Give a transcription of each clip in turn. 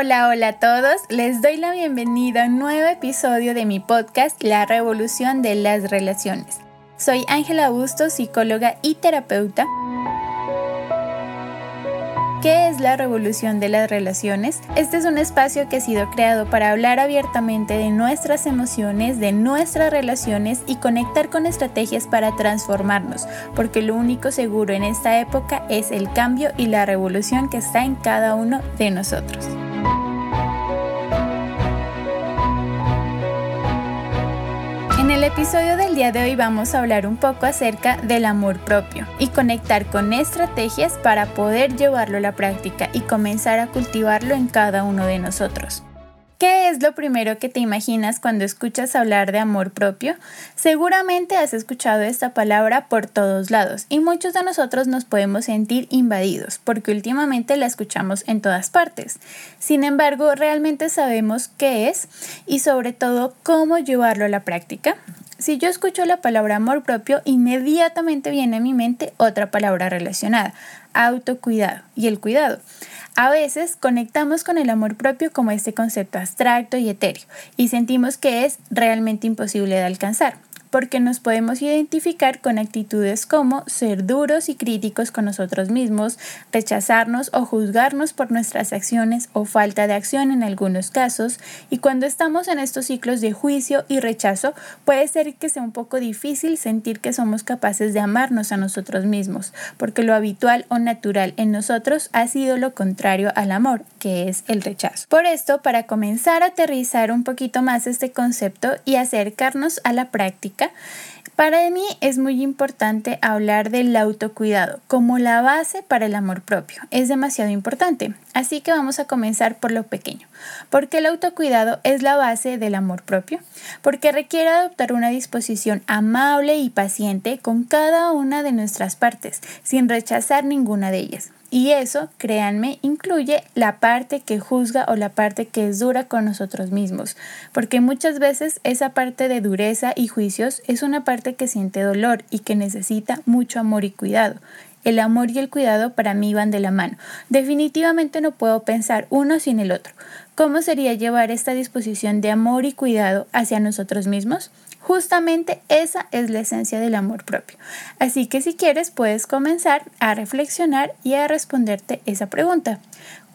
Hola, hola a todos. Les doy la bienvenida a un nuevo episodio de mi podcast La Revolución de las Relaciones. Soy Ángela Busto, psicóloga y terapeuta. ¿Qué es la revolución de las relaciones? Este es un espacio que ha sido creado para hablar abiertamente de nuestras emociones, de nuestras relaciones y conectar con estrategias para transformarnos, porque lo único seguro en esta época es el cambio y la revolución que está en cada uno de nosotros. En el episodio del día de hoy vamos a hablar un poco acerca del amor propio y conectar con estrategias para poder llevarlo a la práctica y comenzar a cultivarlo en cada uno de nosotros. ¿Qué es lo primero que te imaginas cuando escuchas hablar de amor propio? Seguramente has escuchado esta palabra por todos lados y muchos de nosotros nos podemos sentir invadidos porque últimamente la escuchamos en todas partes. Sin embargo, ¿realmente sabemos qué es y sobre todo cómo llevarlo a la práctica? Si yo escucho la palabra amor propio, inmediatamente viene a mi mente otra palabra relacionada, autocuidado y el cuidado. A veces conectamos con el amor propio como este concepto abstracto y etéreo y sentimos que es realmente imposible de alcanzar porque nos podemos identificar con actitudes como ser duros y críticos con nosotros mismos, rechazarnos o juzgarnos por nuestras acciones o falta de acción en algunos casos, y cuando estamos en estos ciclos de juicio y rechazo, puede ser que sea un poco difícil sentir que somos capaces de amarnos a nosotros mismos, porque lo habitual o natural en nosotros ha sido lo contrario al amor, que es el rechazo. Por esto, para comenzar a aterrizar un poquito más este concepto y acercarnos a la para mí es muy importante hablar del autocuidado como la base para el amor propio. Es demasiado importante. Así que vamos a comenzar por lo pequeño. Porque el autocuidado es la base del amor propio. Porque requiere adoptar una disposición amable y paciente con cada una de nuestras partes, sin rechazar ninguna de ellas. Y eso, créanme, incluye la parte que juzga o la parte que es dura con nosotros mismos, porque muchas veces esa parte de dureza y juicios es una parte que siente dolor y que necesita mucho amor y cuidado. El amor y el cuidado para mí van de la mano. Definitivamente no puedo pensar uno sin el otro. ¿Cómo sería llevar esta disposición de amor y cuidado hacia nosotros mismos? Justamente esa es la esencia del amor propio. Así que si quieres puedes comenzar a reflexionar y a responderte esa pregunta.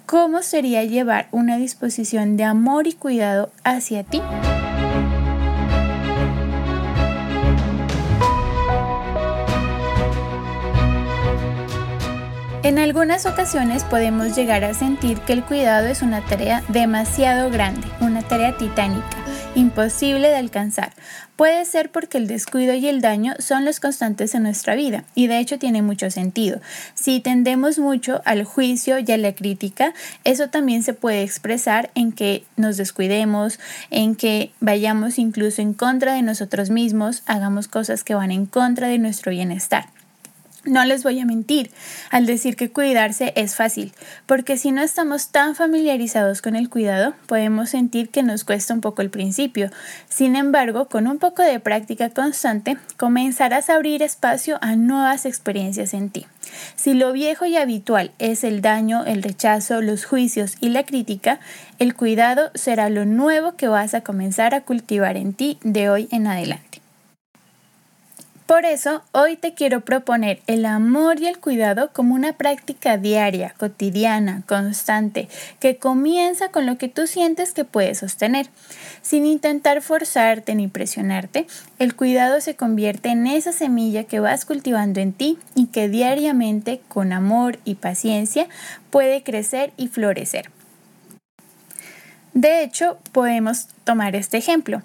¿Cómo sería llevar una disposición de amor y cuidado hacia ti? En algunas ocasiones podemos llegar a sentir que el cuidado es una tarea demasiado grande, una tarea titánica, imposible de alcanzar. Puede ser porque el descuido y el daño son los constantes en nuestra vida y de hecho tiene mucho sentido. Si tendemos mucho al juicio y a la crítica, eso también se puede expresar en que nos descuidemos, en que vayamos incluso en contra de nosotros mismos, hagamos cosas que van en contra de nuestro bienestar. No les voy a mentir al decir que cuidarse es fácil, porque si no estamos tan familiarizados con el cuidado, podemos sentir que nos cuesta un poco el principio. Sin embargo, con un poco de práctica constante, comenzarás a abrir espacio a nuevas experiencias en ti. Si lo viejo y habitual es el daño, el rechazo, los juicios y la crítica, el cuidado será lo nuevo que vas a comenzar a cultivar en ti de hoy en adelante. Por eso, hoy te quiero proponer el amor y el cuidado como una práctica diaria, cotidiana, constante, que comienza con lo que tú sientes que puedes sostener. Sin intentar forzarte ni presionarte, el cuidado se convierte en esa semilla que vas cultivando en ti y que diariamente, con amor y paciencia, puede crecer y florecer. De hecho, podemos tomar este ejemplo.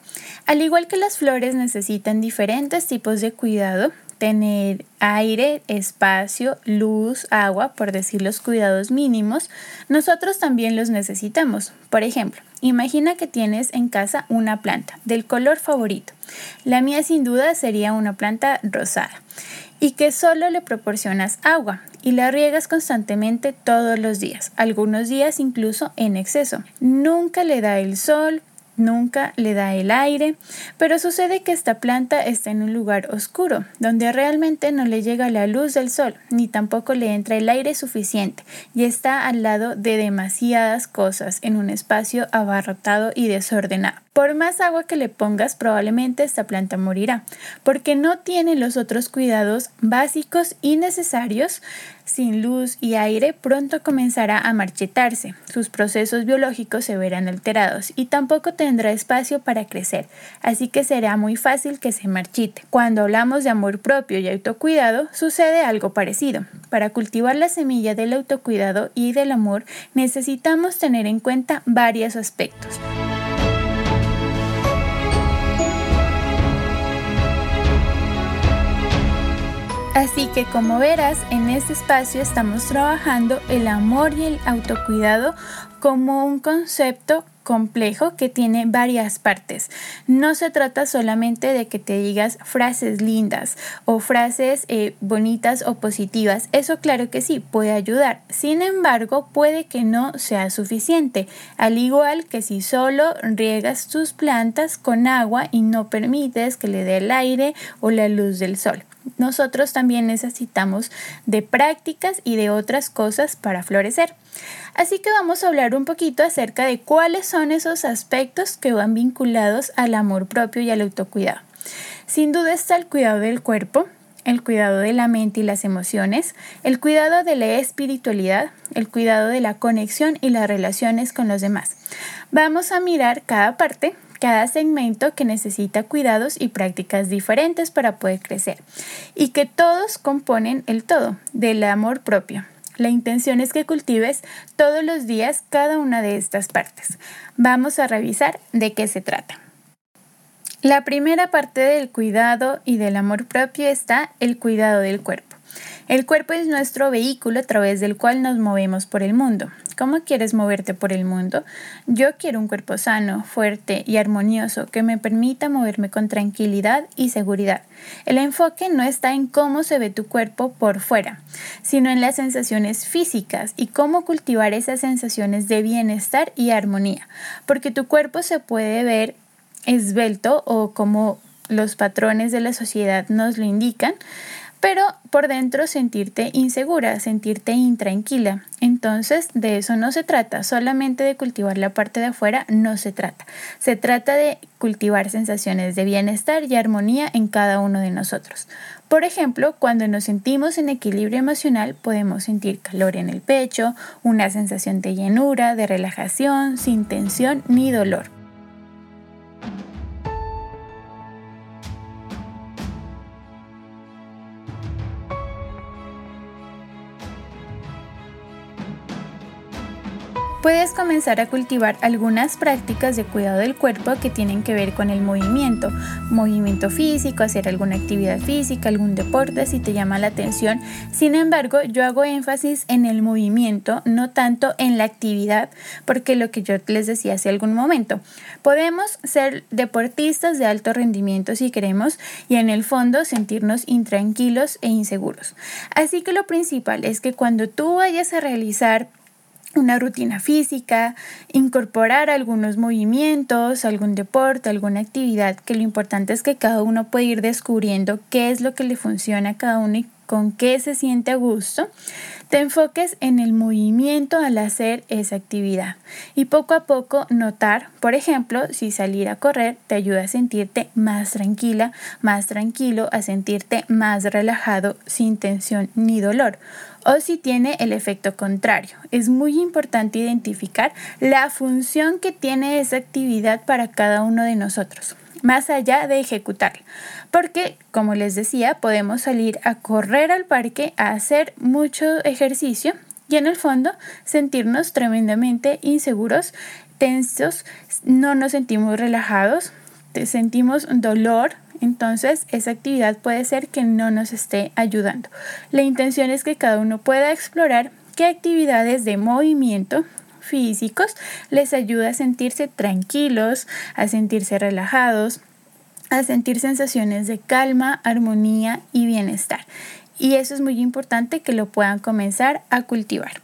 Al igual que las flores necesitan diferentes tipos de cuidado, tener aire, espacio, luz, agua, por decir los cuidados mínimos, nosotros también los necesitamos. Por ejemplo, imagina que tienes en casa una planta del color favorito. La mía sin duda sería una planta rosada y que solo le proporcionas agua y la riegas constantemente todos los días, algunos días incluso en exceso. Nunca le da el sol, nunca le da el aire, pero sucede que esta planta está en un lugar oscuro, donde realmente no le llega la luz del sol, ni tampoco le entra el aire suficiente, y está al lado de demasiadas cosas en un espacio abarrotado y desordenado. Por más agua que le pongas, probablemente esta planta morirá, porque no tiene los otros cuidados básicos y necesarios. Sin luz y aire, pronto comenzará a marchitarse, sus procesos biológicos se verán alterados y tampoco tendrá espacio para crecer, así que será muy fácil que se marchite. Cuando hablamos de amor propio y autocuidado, sucede algo parecido. Para cultivar la semilla del autocuidado y del amor, necesitamos tener en cuenta varios aspectos. Así que como verás, en este espacio estamos trabajando el amor y el autocuidado como un concepto complejo que tiene varias partes. No se trata solamente de que te digas frases lindas o frases eh, bonitas o positivas. Eso claro que sí, puede ayudar. Sin embargo, puede que no sea suficiente. Al igual que si solo riegas tus plantas con agua y no permites que le dé el aire o la luz del sol nosotros también necesitamos de prácticas y de otras cosas para florecer. Así que vamos a hablar un poquito acerca de cuáles son esos aspectos que van vinculados al amor propio y al autocuidado. Sin duda está el cuidado del cuerpo, el cuidado de la mente y las emociones, el cuidado de la espiritualidad, el cuidado de la conexión y las relaciones con los demás. Vamos a mirar cada parte cada segmento que necesita cuidados y prácticas diferentes para poder crecer y que todos componen el todo del amor propio. La intención es que cultives todos los días cada una de estas partes. Vamos a revisar de qué se trata. La primera parte del cuidado y del amor propio está el cuidado del cuerpo. El cuerpo es nuestro vehículo a través del cual nos movemos por el mundo. ¿Cómo quieres moverte por el mundo? Yo quiero un cuerpo sano, fuerte y armonioso que me permita moverme con tranquilidad y seguridad. El enfoque no está en cómo se ve tu cuerpo por fuera, sino en las sensaciones físicas y cómo cultivar esas sensaciones de bienestar y armonía, porque tu cuerpo se puede ver esbelto o como los patrones de la sociedad nos lo indican, pero por dentro sentirte insegura, sentirte intranquila. Entonces, de eso no se trata, solamente de cultivar la parte de afuera no se trata. Se trata de cultivar sensaciones de bienestar y armonía en cada uno de nosotros. Por ejemplo, cuando nos sentimos en equilibrio emocional, podemos sentir calor en el pecho, una sensación de llenura, de relajación, sin tensión ni dolor. Puedes comenzar a cultivar algunas prácticas de cuidado del cuerpo que tienen que ver con el movimiento, movimiento físico, hacer alguna actividad física, algún deporte si te llama la atención. Sin embargo, yo hago énfasis en el movimiento, no tanto en la actividad, porque lo que yo les decía hace algún momento, podemos ser deportistas de alto rendimiento si queremos y en el fondo sentirnos intranquilos e inseguros. Así que lo principal es que cuando tú vayas a realizar una rutina física, incorporar algunos movimientos, algún deporte, alguna actividad, que lo importante es que cada uno puede ir descubriendo qué es lo que le funciona a cada uno y con qué se siente a gusto, te enfoques en el movimiento al hacer esa actividad. Y poco a poco notar, por ejemplo, si salir a correr te ayuda a sentirte más tranquila, más tranquilo, a sentirte más relajado sin tensión ni dolor o si tiene el efecto contrario. Es muy importante identificar la función que tiene esa actividad para cada uno de nosotros más allá de ejecutarla. Porque, como les decía, podemos salir a correr al parque, a hacer mucho ejercicio y en el fondo sentirnos tremendamente inseguros, tensos, no nos sentimos relajados, sentimos dolor, entonces esa actividad puede ser que no nos esté ayudando. La intención es que cada uno pueda explorar qué actividades de movimiento físicos les ayuda a sentirse tranquilos, a sentirse relajados, a sentir sensaciones de calma, armonía y bienestar. Y eso es muy importante que lo puedan comenzar a cultivar.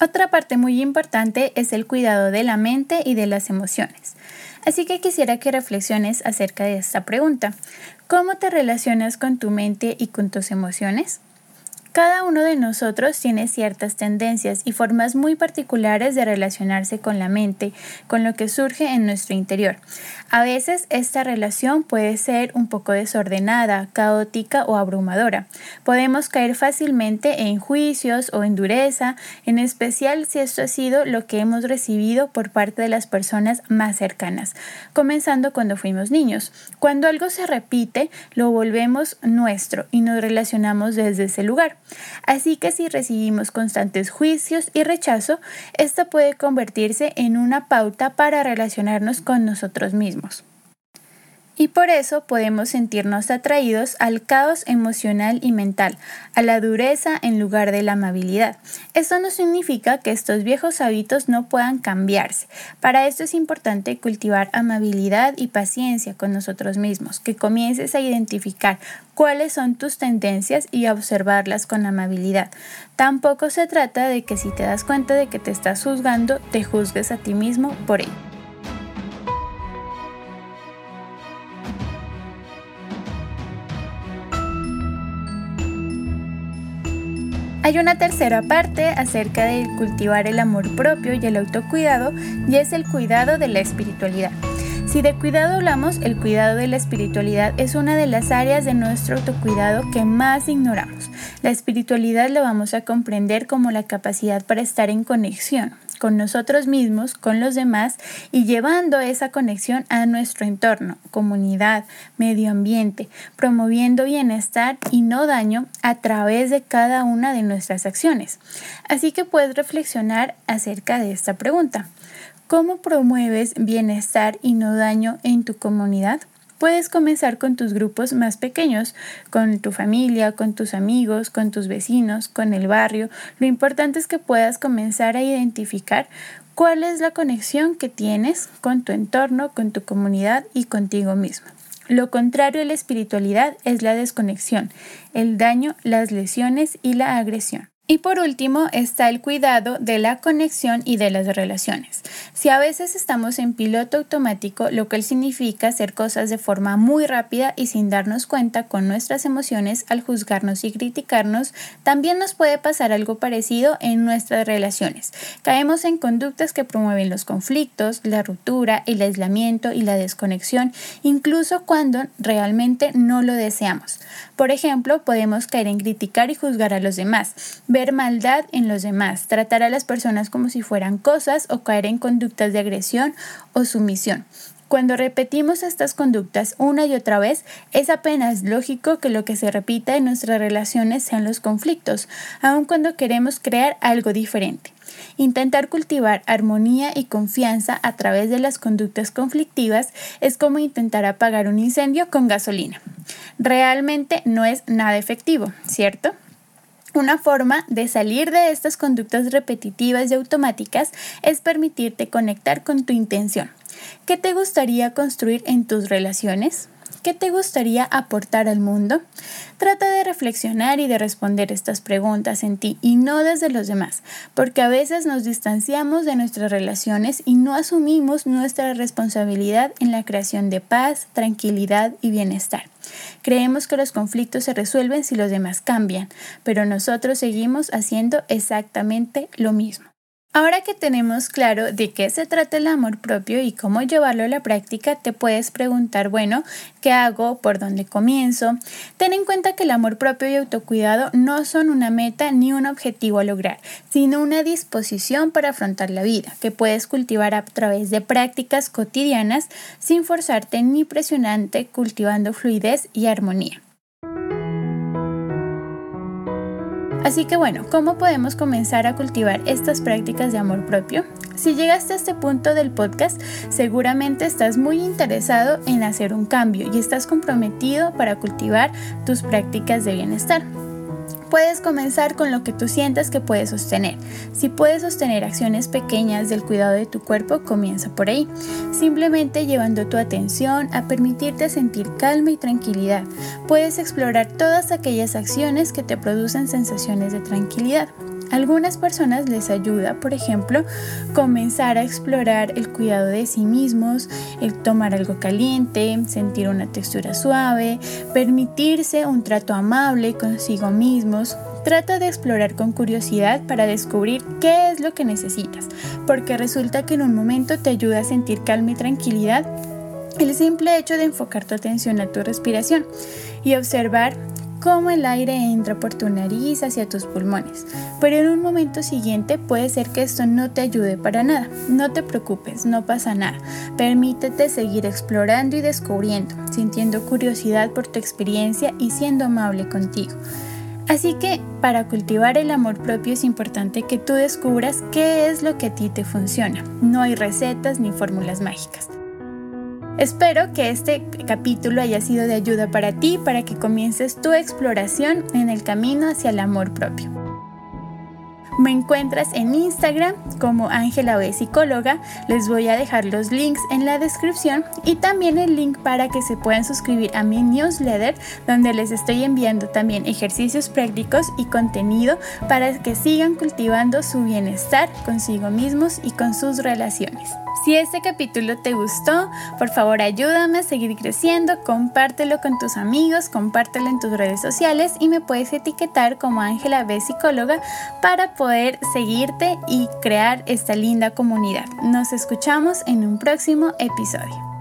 Otra parte muy importante es el cuidado de la mente y de las emociones. Así que quisiera que reflexiones acerca de esta pregunta. ¿Cómo te relacionas con tu mente y con tus emociones? Cada uno de nosotros tiene ciertas tendencias y formas muy particulares de relacionarse con la mente, con lo que surge en nuestro interior. A veces esta relación puede ser un poco desordenada, caótica o abrumadora. Podemos caer fácilmente en juicios o en dureza, en especial si esto ha sido lo que hemos recibido por parte de las personas más cercanas, comenzando cuando fuimos niños. Cuando algo se repite, lo volvemos nuestro y nos relacionamos desde ese lugar. Así que si recibimos constantes juicios y rechazo, esto puede convertirse en una pauta para relacionarnos con nosotros mismos y por eso podemos sentirnos atraídos al caos emocional y mental, a la dureza en lugar de la amabilidad. Esto no significa que estos viejos hábitos no puedan cambiarse. Para esto es importante cultivar amabilidad y paciencia con nosotros mismos, que comiences a identificar cuáles son tus tendencias y a observarlas con amabilidad. Tampoco se trata de que si te das cuenta de que te estás juzgando, te juzgues a ti mismo por ello. Hay una tercera parte acerca de cultivar el amor propio y el autocuidado y es el cuidado de la espiritualidad. Si de cuidado hablamos, el cuidado de la espiritualidad es una de las áreas de nuestro autocuidado que más ignoramos. La espiritualidad lo vamos a comprender como la capacidad para estar en conexión, con nosotros mismos, con los demás y llevando esa conexión a nuestro entorno, comunidad, medio ambiente, promoviendo bienestar y no daño a través de cada una de nuestras acciones. Así que puedes reflexionar acerca de esta pregunta. ¿Cómo promueves bienestar y no daño en tu comunidad? Puedes comenzar con tus grupos más pequeños, con tu familia, con tus amigos, con tus vecinos, con el barrio. Lo importante es que puedas comenzar a identificar cuál es la conexión que tienes con tu entorno, con tu comunidad y contigo mismo. Lo contrario de la espiritualidad es la desconexión, el daño, las lesiones y la agresión. Y por último está el cuidado de la conexión y de las relaciones. Si a veces estamos en piloto automático, lo cual significa hacer cosas de forma muy rápida y sin darnos cuenta con nuestras emociones al juzgarnos y criticarnos, también nos puede pasar algo parecido en nuestras relaciones. Caemos en conductas que promueven los conflictos, la ruptura, el aislamiento y la desconexión, incluso cuando realmente no lo deseamos. Por ejemplo, podemos caer en criticar y juzgar a los demás ver maldad en los demás, tratar a las personas como si fueran cosas o caer en conductas de agresión o sumisión. Cuando repetimos estas conductas una y otra vez, es apenas lógico que lo que se repita en nuestras relaciones sean los conflictos, aun cuando queremos crear algo diferente. Intentar cultivar armonía y confianza a través de las conductas conflictivas es como intentar apagar un incendio con gasolina. Realmente no es nada efectivo, ¿cierto? Una forma de salir de estas conductas repetitivas y automáticas es permitirte conectar con tu intención. ¿Qué te gustaría construir en tus relaciones? ¿Qué te gustaría aportar al mundo? Trata de reflexionar y de responder estas preguntas en ti y no desde los demás, porque a veces nos distanciamos de nuestras relaciones y no asumimos nuestra responsabilidad en la creación de paz, tranquilidad y bienestar. Creemos que los conflictos se resuelven si los demás cambian, pero nosotros seguimos haciendo exactamente lo mismo. Ahora que tenemos claro de qué se trata el amor propio y cómo llevarlo a la práctica, te puedes preguntar, bueno, ¿qué hago? ¿Por dónde comienzo? Ten en cuenta que el amor propio y autocuidado no son una meta ni un objetivo a lograr, sino una disposición para afrontar la vida, que puedes cultivar a través de prácticas cotidianas sin forzarte ni presionante, cultivando fluidez y armonía. Así que bueno, ¿cómo podemos comenzar a cultivar estas prácticas de amor propio? Si llegaste a este punto del podcast, seguramente estás muy interesado en hacer un cambio y estás comprometido para cultivar tus prácticas de bienestar. Puedes comenzar con lo que tú sientas que puedes sostener. Si puedes sostener acciones pequeñas del cuidado de tu cuerpo, comienza por ahí. Simplemente llevando tu atención a permitirte sentir calma y tranquilidad. Puedes explorar todas aquellas acciones que te producen sensaciones de tranquilidad. Algunas personas les ayuda, por ejemplo, comenzar a explorar el cuidado de sí mismos, el tomar algo caliente, sentir una textura suave, permitirse un trato amable consigo mismos, Trata de explorar con curiosidad para descubrir qué es lo que necesitas, porque resulta que en un momento te ayuda a sentir calma y tranquilidad el simple hecho de enfocar tu atención a tu respiración y observar cómo el aire entra por tu nariz hacia tus pulmones. Pero en un momento siguiente puede ser que esto no te ayude para nada. No te preocupes, no pasa nada. Permítete seguir explorando y descubriendo, sintiendo curiosidad por tu experiencia y siendo amable contigo. Así que para cultivar el amor propio es importante que tú descubras qué es lo que a ti te funciona. No hay recetas ni fórmulas mágicas. Espero que este capítulo haya sido de ayuda para ti, para que comiences tu exploración en el camino hacia el amor propio. Me encuentras en Instagram como Ángela B Psicóloga. Les voy a dejar los links en la descripción y también el link para que se puedan suscribir a mi newsletter donde les estoy enviando también ejercicios prácticos y contenido para que sigan cultivando su bienestar consigo mismos y con sus relaciones. Si este capítulo te gustó, por favor ayúdame a seguir creciendo, compártelo con tus amigos, compártelo en tus redes sociales y me puedes etiquetar como Ángela B Psicóloga para poder seguirte y crear esta linda comunidad. Nos escuchamos en un próximo episodio.